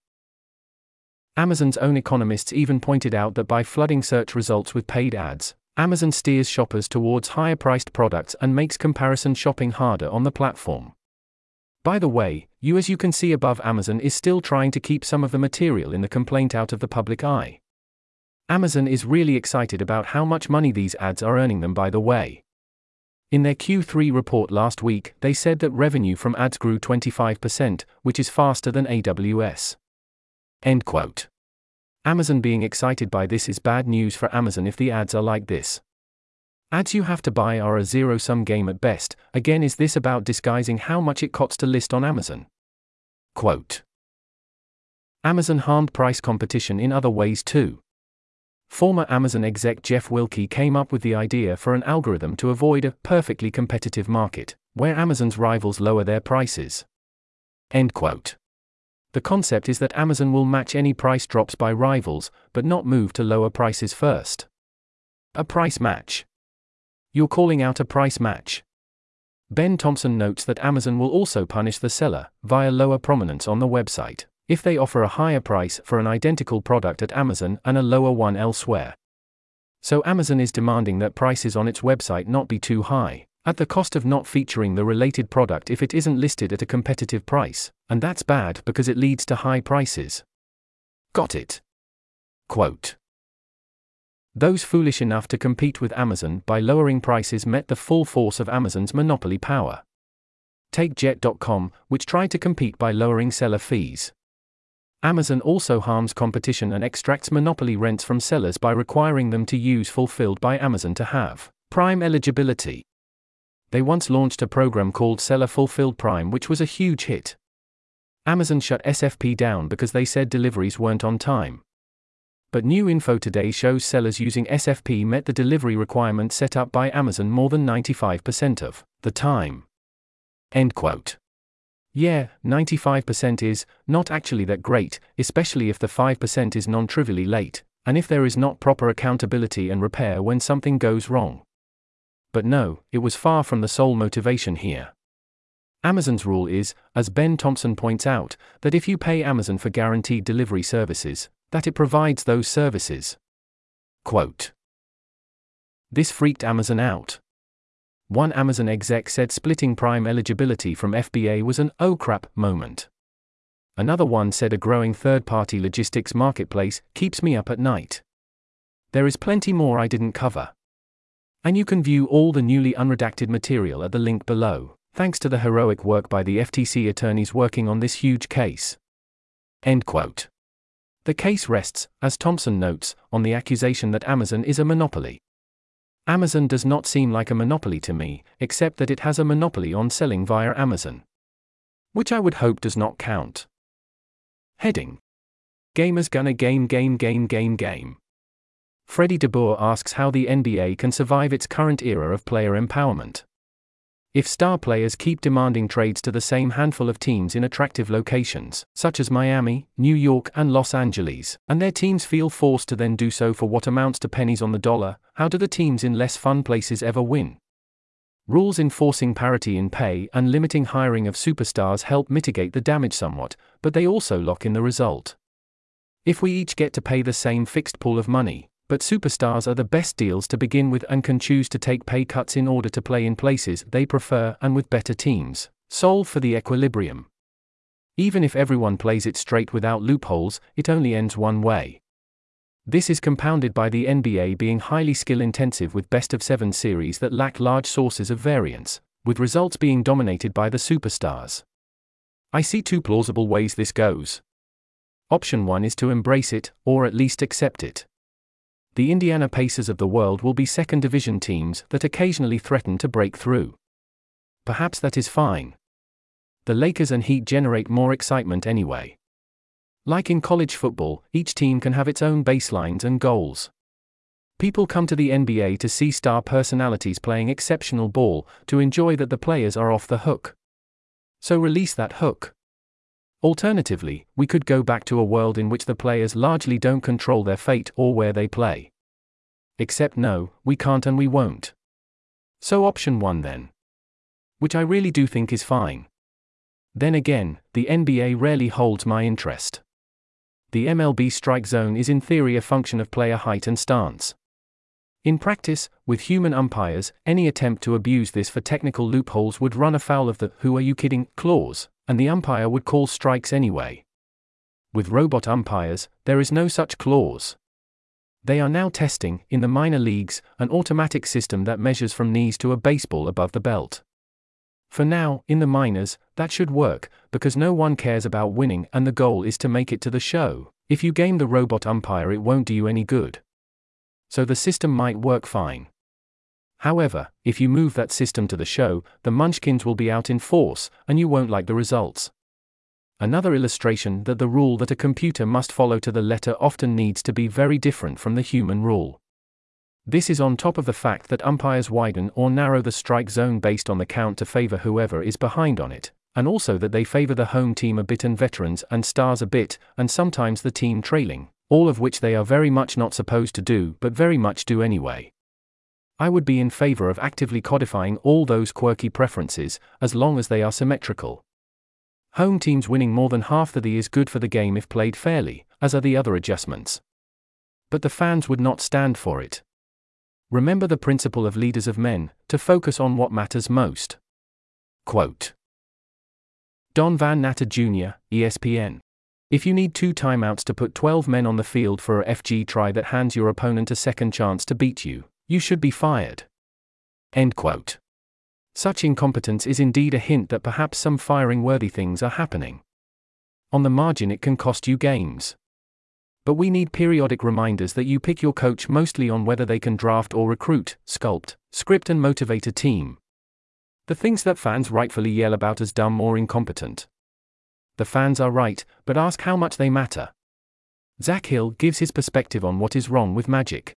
Amazon's own economists even pointed out that by flooding search results with paid ads, Amazon steers shoppers towards higher priced products and makes comparison shopping harder on the platform. By the way, you as you can see above Amazon is still trying to keep some of the material in the complaint out of the public eye. Amazon is really excited about how much money these ads are earning them by the way. In their Q3 report last week, they said that revenue from ads grew 25%, which is faster than AWS. End quote. Amazon being excited by this is bad news for Amazon if the ads are like this. Ads you have to buy are a zero sum game at best. Again, is this about disguising how much it costs to list on Amazon? Quote Amazon harmed price competition in other ways too. Former Amazon exec Jeff Wilke came up with the idea for an algorithm to avoid a perfectly competitive market, where Amazon's rivals lower their prices. End quote. The concept is that Amazon will match any price drops by rivals, but not move to lower prices first. A price match. You're calling out a price match. Ben Thompson notes that Amazon will also punish the seller via lower prominence on the website if they offer a higher price for an identical product at Amazon and a lower one elsewhere. So Amazon is demanding that prices on its website not be too high, At the cost of not featuring the related product if it isn't listed at a competitive price, and that's bad because it leads to high prices. Got it. Quote Those foolish enough to compete with Amazon by lowering prices met the full force of Amazon's monopoly power. Take Jet.com, which tried to compete by lowering seller fees. Amazon also harms competition and extracts monopoly rents from sellers by requiring them to use Fulfilled by Amazon to have Prime eligibility. They once launched a program called Seller Fulfilled Prime, which was a huge hit. Amazon shut SFP down because they said deliveries weren't on time. But new info today shows sellers using SFP met the delivery requirement set up by Amazon more than 95% of the time. End quote. Yeah, 95% is not actually that great, especially if the 5% is non trivially late, and if there is not proper accountability and repair when something goes wrong. But no, it was far from the sole motivation here. Amazon's rule is, as Ben Thompson points out, that if you pay Amazon for guaranteed delivery services, that it provides those services. Quote. This freaked Amazon out. One Amazon exec said splitting Prime eligibility from FBA was an oh crap moment. Another one said a growing third party logistics marketplace keeps me up at night. There is plenty more I didn't cover. And you can view all the newly unredacted material at the link below, thanks to the heroic work by the FTC attorneys working on this huge case. End quote. The case rests, as Thompson notes, on the accusation that Amazon is a monopoly. Amazon does not seem like a monopoly to me, except that it has a monopoly on selling via Amazon. Which I would hope does not count. Heading Gamers gonna game, game, game, game, game. Freddie DeBoer asks how the NBA can survive its current era of player empowerment. If star players keep demanding trades to the same handful of teams in attractive locations, such as Miami, New York, and Los Angeles, and their teams feel forced to then do so for what amounts to pennies on the dollar, how do the teams in less fun places ever win? Rules enforcing parity in pay and limiting hiring of superstars help mitigate the damage somewhat, but they also lock in the result. If we each get to pay the same fixed pool of money, but superstars are the best deals to begin with and can choose to take pay cuts in order to play in places they prefer and with better teams. Solve for the equilibrium. Even if everyone plays it straight without loopholes, it only ends one way. This is compounded by the NBA being highly skill intensive with best of seven series that lack large sources of variance, with results being dominated by the superstars. I see two plausible ways this goes. Option 1 is to embrace it, or at least accept it the Indiana Pacers of the world will be second division teams that occasionally threaten to break through. Perhaps that is fine. The Lakers and Heat generate more excitement anyway. Like in college football, each team can have its own baselines and goals. People come to the NBA to see star personalities playing exceptional ball, to enjoy that the players are off the hook. So release that hook. Alternatively, we could go back to a world in which the players largely don't control their fate or where they play. Except no, we can't and we won't. So option 1 then. Which I really do think is fine. Then again, the NBA rarely holds my interest. The MLB strike zone is in theory a function of player height and stance. In practice, with human umpires, any attempt to abuse this for technical loopholes would run afoul of the who are you kidding clause, and the umpire would call strikes anyway. With robot umpires, there is no such clause. They are now testing, in the minor leagues, an automatic system that measures from knees to a baseball above the belt. For now, in the minors, that should work, because no one cares about winning and the goal is to make it to the show. If you game the robot umpire, it won't do you any good. So the system might work fine. However, if you move that system to the show, the munchkins will be out in force, and you won't like the results. Another illustration that the rule that a computer must follow to the letter often needs to be very different from the human rule. This is on top of the fact that umpires widen or narrow the strike zone based on the count to favor whoever is behind on it, and also that they favor the home team a bit and veterans and stars a bit, and sometimes the team trailing, all of which they are very much not supposed to do but very much do anyway. I would be in favor of actively codifying all those quirky preferences, as long as they are symmetrical. Home teams winning more than half the the is good for the game if played fairly, as are the other adjustments. But the fans would not stand for it. Remember the principle of leaders of men to focus on what matters most. Quote Don Van Natta Jr., ESPN. If you need two timeouts to put 12 men on the field for a FG try that hands your opponent a second chance to beat you, you should be fired. End quote. Such incompetence is indeed a hint that perhaps some firing worthy things are happening. On the margin, it can cost you games. But we need periodic reminders that you pick your coach mostly on whether they can draft or recruit, sculpt, script, and motivate a team. The things that fans rightfully yell about as dumb or incompetent. The fans are right, but ask how much they matter. Zac Hill gives his perspective on what is wrong with Magic.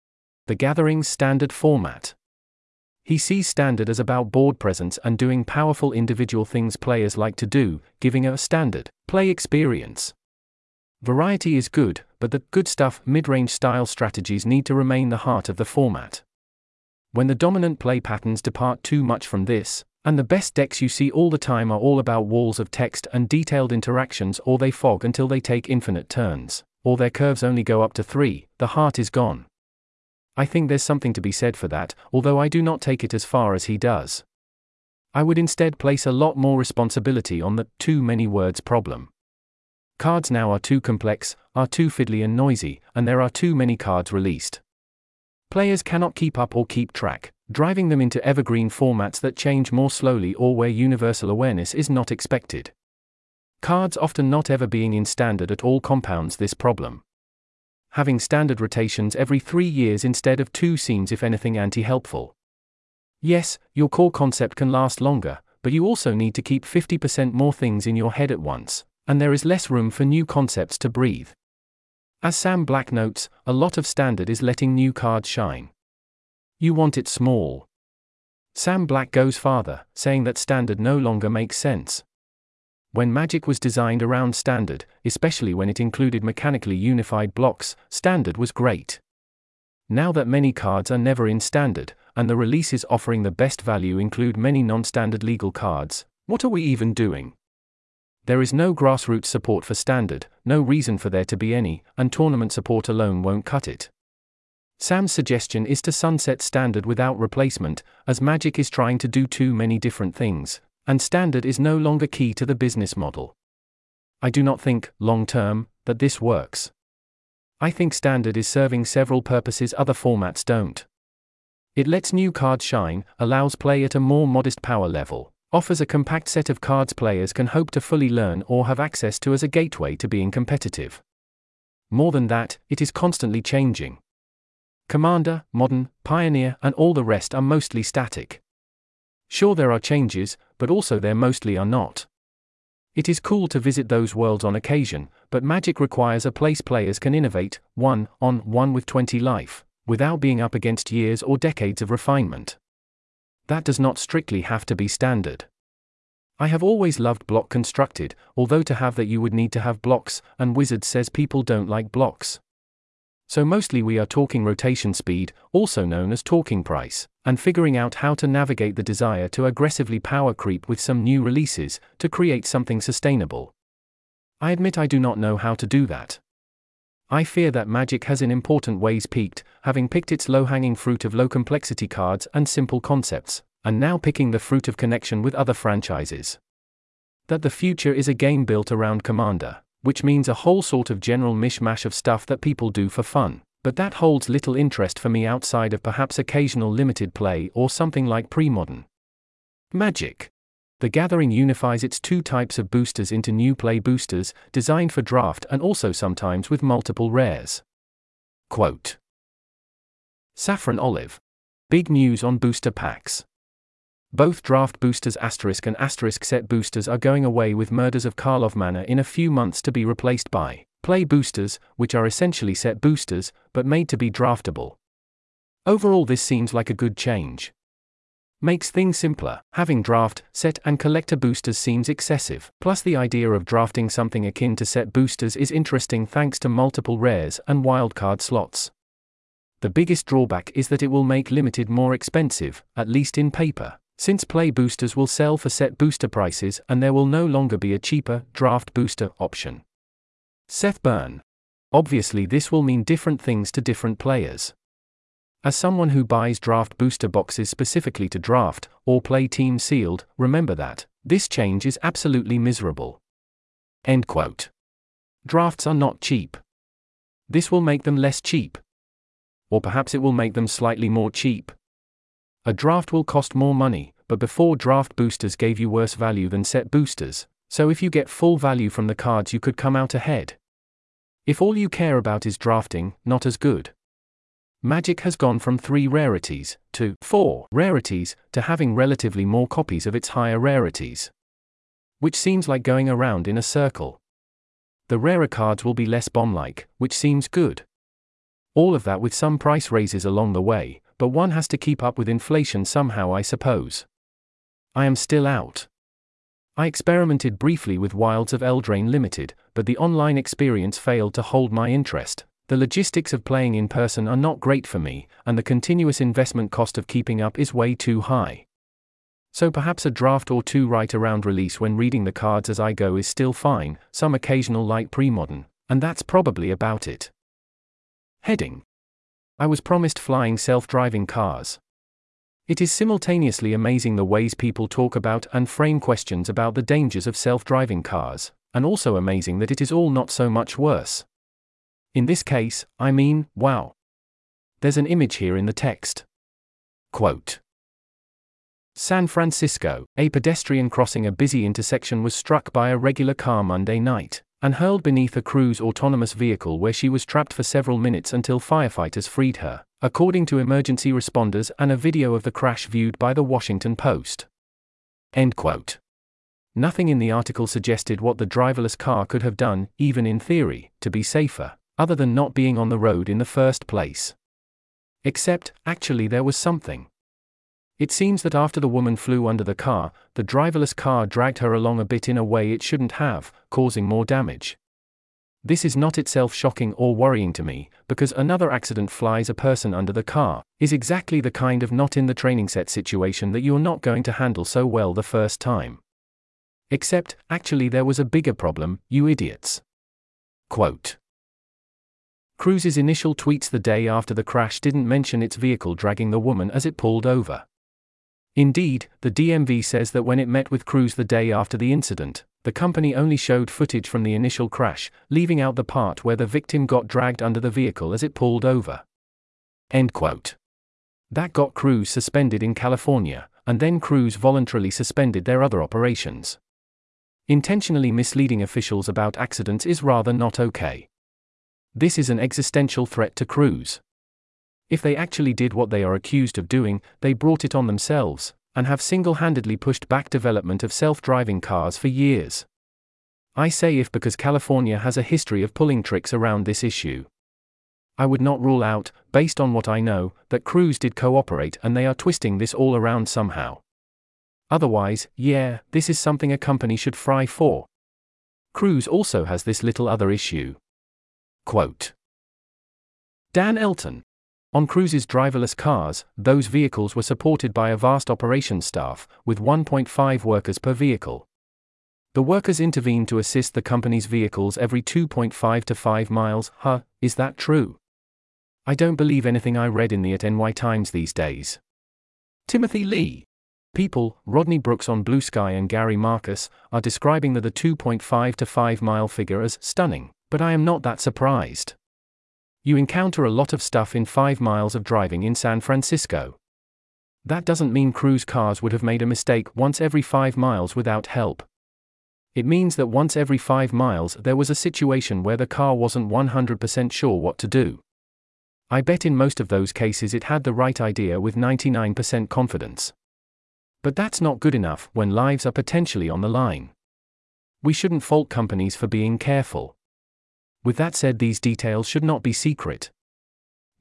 The Gathering's standard format. He sees standard as about board presence and doing powerful individual things players like to do, giving a standard play experience. Variety is good, but the good stuff mid range style strategies need to remain the heart of the format. When the dominant play patterns depart too much from this, and the best decks you see all the time are all about walls of text and detailed interactions, or they fog until they take infinite turns, or their curves only go up to three, the heart is gone. I think there's something to be said for that, although I do not take it as far as he does. I would instead place a lot more responsibility on the too many words problem. Cards now are too complex, are too fiddly and noisy, and there are too many cards released. Players cannot keep up or keep track, driving them into evergreen formats that change more slowly or where universal awareness is not expected. Cards often not ever being in standard at all compounds this problem. Having standard rotations every three years instead of two seems, if anything, anti helpful. Yes, your core concept can last longer, but you also need to keep 50% more things in your head at once, and there is less room for new concepts to breathe. As Sam Black notes, a lot of standard is letting new cards shine. You want it small. Sam Black goes farther, saying that standard no longer makes sense. When Magic was designed around standard, especially when it included mechanically unified blocks, standard was great. Now that many cards are never in standard, and the releases offering the best value include many non standard legal cards, what are we even doing? There is no grassroots support for standard, no reason for there to be any, and tournament support alone won't cut it. Sam's suggestion is to sunset Standard without replacement, as Magic is trying to do too many different things, and Standard is no longer key to the business model. I do not think, long term, that this works. I think Standard is serving several purposes other formats don't. It lets new cards shine, allows play at a more modest power level, offers a compact set of cards players can hope to fully learn or have access to as a gateway to being competitive. More than that, it is constantly changing. Commander, Modern, Pioneer, and all the rest are mostly static. Sure, there are changes, but also there mostly are not. It is cool to visit those worlds on occasion, but Magic requires a place players can innovate, one on one with 20 life, without being up against years or decades of refinement. That does not strictly have to be standard. I have always loved block constructed, although to have that you would need to have blocks, and Wizard says people don't like blocks. So mostly we are talking rotation speed, also known as talking price, and figuring out how to navigate the desire to aggressively power creep with some new releases to create something sustainable. I admit I do not know how to do that. I fear that Magic has in important ways peaked, having picked its low hanging fruit of low complexity cards and simple concepts, and now picking the fruit of connection with other franchises. That the future is a game built around Commander which means a whole sort of general mishmash of stuff that people do for fun, but that holds little interest for me outside of perhaps occasional limited play or something like pre modern. Magic. The Gathering unifies its two types of boosters into new play boosters, designed for draft and also sometimes with multiple rares. Quote Saffron Olive. Big news on booster packs. Both draft boosters asterisk and asterisk set boosters are going away with Murders of Karlov Manor in a few months to be replaced by play boosters, which are essentially set boosters, but made to be draftable. Overall, this seems like a good change. Makes things simpler. Having draft, set, and collector boosters seems excessive. Plus, the idea of drafting something akin to set boosters is interesting thanks to multiple rares and wildcard slots. The biggest drawback is that it will make limited more expensive, at least in paper. Since play boosters will sell for set booster prices and there will no longer be a cheaper draft booster option. Seth Byrne. Obviously, this will mean different things to different players. As someone who buys draft booster boxes specifically to draft, or play team sealed, remember that this change is absolutely miserable. End quote. Drafts are not cheap. This will make them less cheap. Or perhaps it will make them slightly more cheap. A draft will cost more money, but before draft boosters gave you worse value than set boosters, so if you get full value from the cards, you could come out ahead. If all you care about is drafting, not as good. Magic has gone from three rarities to four rarities to having relatively more copies of its higher rarities. Which seems like going around in a circle. The rarer cards will be less bomb like, which seems good. All of that with some price raises along the way, but one has to keep up with inflation somehow, I suppose. I am still out. I experimented briefly with Wilds of Eldraine Limited, but the online experience failed to hold my interest. The logistics of playing in person are not great for me, and the continuous investment cost of keeping up is way too high. So perhaps a draft or two right around release when reading the cards as I go is still fine, some occasional light pre-modern, and that's probably about it. Heading. I was promised flying self-driving cars. It is simultaneously amazing the ways people talk about and frame questions about the dangers of self-driving cars, and also amazing that it is all not so much worse. In this case, I mean, wow. There's an image here in the text. Quote San Francisco, a pedestrian crossing a busy intersection was struck by a regular car Monday night and hurled beneath a Cruise autonomous vehicle where she was trapped for several minutes until firefighters freed her, according to emergency responders and a video of the crash viewed by the Washington Post. End quote. Nothing in the article suggested what the driverless car could have done, even in theory, to be safer, other than not being on the road in the first place. Except, actually, there was something. It seems that after the woman flew under the car, the driverless car dragged her along a bit in a way it shouldn't have, causing more damage. This is not itself shocking or worrying to me, because another accident flies a person under the car, is exactly the kind of not in the training set situation that you're not going to handle so well the first time. Except, actually, there was a bigger problem, you idiots. Quote Cruise's initial tweets the day after the crash didn't mention its vehicle dragging the woman as it pulled over. Indeed, the DMV says that when it met with Cruise the day after the incident, the company only showed footage from the initial crash, leaving out the part where the victim got dragged under the vehicle as it pulled over. End quote. That got Cruise suspended in California, and then Cruise voluntarily suspended their other operations. Intentionally misleading officials about accidents is rather not okay. This is an existential threat to Cruise. If they actually did what they are accused of doing, they brought it on themselves, and have single handedly pushed back development of self driving cars for years. I say if because California has a history of pulling tricks around this issue. I would not rule out, based on what I know, that Cruise did cooperate and they are twisting this all around somehow. Otherwise, yeah, this is something a company should fry for. Cruise also has this little other issue. Quote Dan Elton, on Cruise's driverless cars, those vehicles were supported by a vast operations staff, with 1.5 workers per vehicle. The workers intervene to assist the company's vehicles every 2.5 to 5 miles. Huh, is that true? I don't believe anything I read in the at NY Times these days. Timothy Lee. People, Rodney Brooks on Blue Sky and Gary Marcus, are describing the, the 2.5 to 5 mile figure as stunning, but I am not that surprised. You encounter a lot of stuff in 5 miles of driving in San Francisco. That doesn't mean cruise cars would have made a mistake once every 5 miles without help. It means that once every 5 miles there was a situation where the car wasn't 100% sure what to do. I bet in most of those cases it had the right idea with 99% confidence. But that's not good enough when lives are potentially on the line. We shouldn't fault companies for being careful. With that said, these details should not be secret.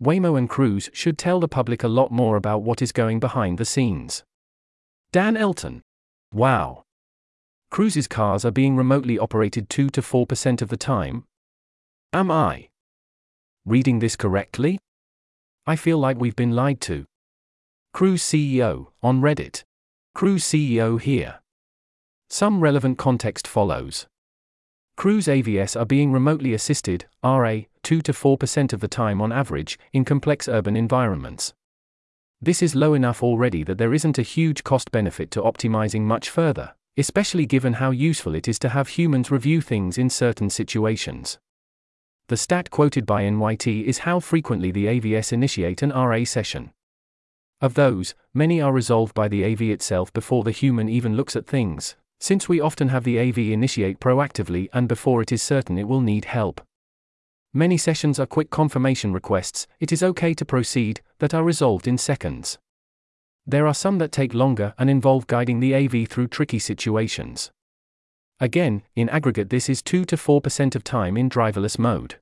Waymo and Cruise should tell the public a lot more about what is going behind the scenes. Dan Elton. Wow. Cruise's cars are being remotely operated 2 to 4% of the time? Am I reading this correctly? I feel like we've been lied to. Cruise CEO, on Reddit. Cruise CEO here. Some relevant context follows. Cruise AVS are being remotely assisted, RA, 2 to 4% of the time on average, in complex urban environments. This is low enough already that there isn't a huge cost benefit to optimizing much further, especially given how useful it is to have humans review things in certain situations. The stat quoted by NYT is how frequently the AVS initiate an RA session. Of those, many are resolved by the AV itself before the human even looks at things, since we often have the AV initiate proactively and before it is certain it will need help. Many sessions are quick confirmation requests, it is okay to proceed, that are resolved in seconds. There are some that take longer and involve guiding the AV through tricky situations. Again, in aggregate, this is 2 to 4% of time in driverless mode.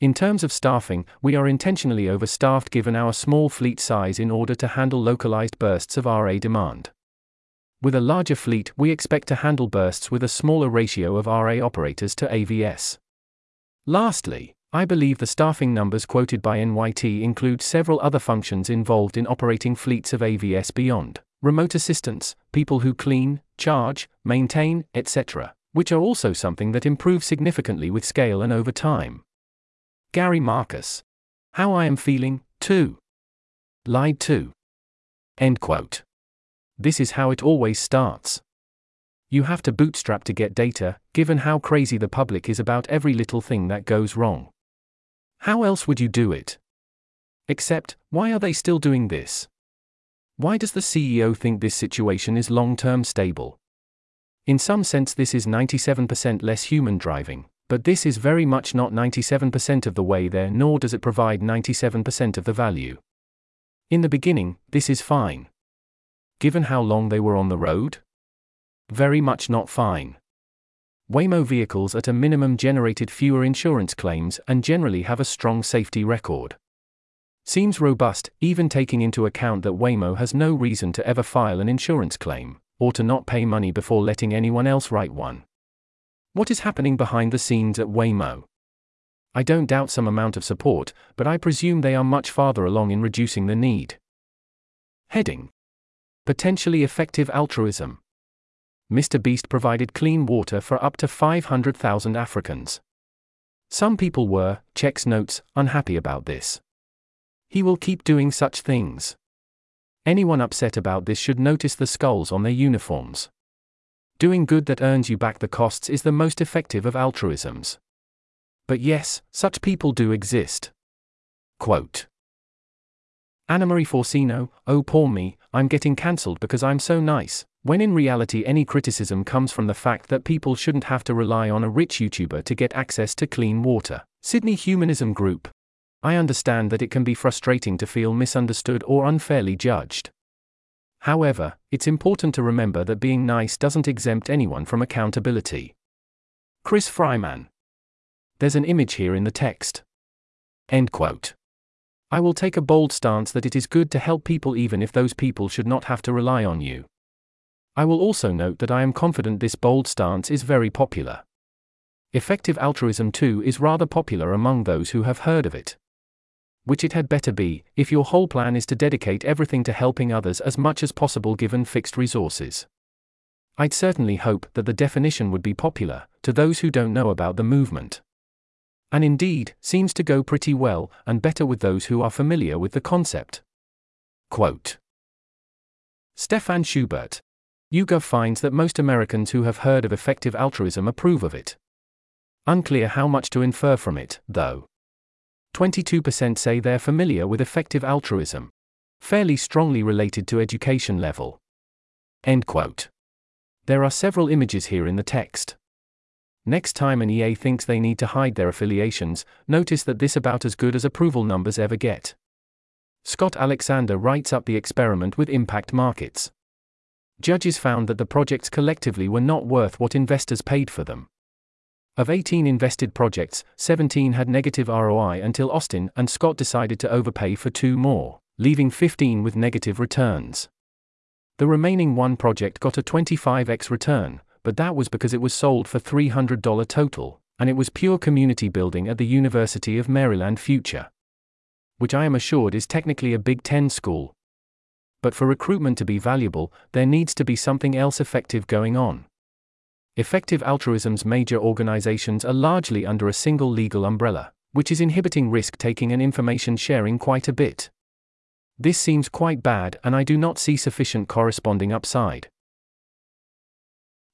In terms of staffing, we are intentionally overstaffed given our small fleet size in order to handle localized bursts of RA demand. With a larger fleet, we expect to handle bursts with a smaller ratio of RA operators to AVS. Lastly, I believe the staffing numbers quoted by NYT include several other functions involved in operating fleets of AVS beyond remote assistance, people who clean, charge, maintain, etc., which are also something that improves significantly with scale and over time. Gary Marcus. How I am feeling, too. Lied to. End quote. This is how it always starts. You have to bootstrap to get data, given how crazy the public is about every little thing that goes wrong. How else would you do it? Except, why are they still doing this? Why does the CEO think this situation is long term stable? In some sense, this is 97% less human driving, but this is very much not 97% of the way there, nor does it provide 97% of the value. In the beginning, this is fine given how long they were on the road? Very much not fine. Waymo vehicles at a minimum generated fewer insurance claims and generally have a strong safety record. Seems robust, even taking into account that Waymo has no reason to ever file an insurance claim, or to not pay money before letting anyone else write one. What is happening behind the scenes at Waymo? I don't doubt some amount of support, but I presume they are much farther along in reducing the need. Heading Potentially effective altruism. Mr. Beast provided clean water for up to 500,000 Africans. Some people were, Checks notes, unhappy about this. He will keep doing such things. Anyone upset about this should notice the skulls on their uniforms. Doing good that earns you back the costs is the most effective of altruisms. But yes, such people do exist. Quote Annamarie Forcino, oh poor me, I'm getting cancelled because I'm so nice. When in reality, any criticism comes from the fact that people shouldn't have to rely on a rich YouTuber to get access to clean water. Sydney Humanism Group. I understand that it can be frustrating to feel misunderstood or unfairly judged. However, it's important to remember that being nice doesn't exempt anyone from accountability. Chris Fryman. There's an image here in the text. End quote. I will take a bold stance that it is good to help people even if those people should not have to rely on you. I will also note that I am confident this bold stance is very popular. Effective altruism too is rather popular among those who have heard of it. Which it had better be, if your whole plan is to dedicate everything to helping others as much as possible given fixed resources. I'd certainly hope that the definition would be popular, to those who don't know about the movement and indeed, seems to go pretty well, and better with those who are familiar with the concept. Quote Stefan Schubert. YouGov finds that most Americans who have heard of effective altruism approve of it. Unclear how much to infer from it, though. 22% say they're familiar with effective altruism. Fairly strongly related to education level. End quote. There are several images here in the text. Next time an EA thinks they need to hide their affiliations, notice that this about as good as approval numbers ever get. Scott Alexander writes up the experiment with impact markets. Judges found that the projects collectively were not worth what investors paid for them. Of 18 invested projects, 17 had negative ROI until Austin and Scott decided to overpay for two more, leaving 15 with negative returns. The remaining one project got a 25x return, but that was because it was sold for $300 total, and it was pure community building at the University of Maryland Future. Which I am assured is technically a Big Ten school. But for recruitment to be valuable, there needs to be something else effective going on. Effective altruism's major organizations are largely under a single legal umbrella, which is inhibiting risk taking and information sharing quite a bit. This seems quite bad, and I do not see sufficient corresponding upside.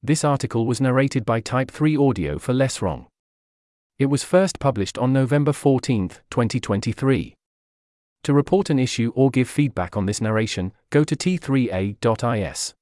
This article was narrated by Type 3 Audio for Less Wrong. It was first published on November 14, 2023. To report an issue or give feedback on this narration, go to t3a.is.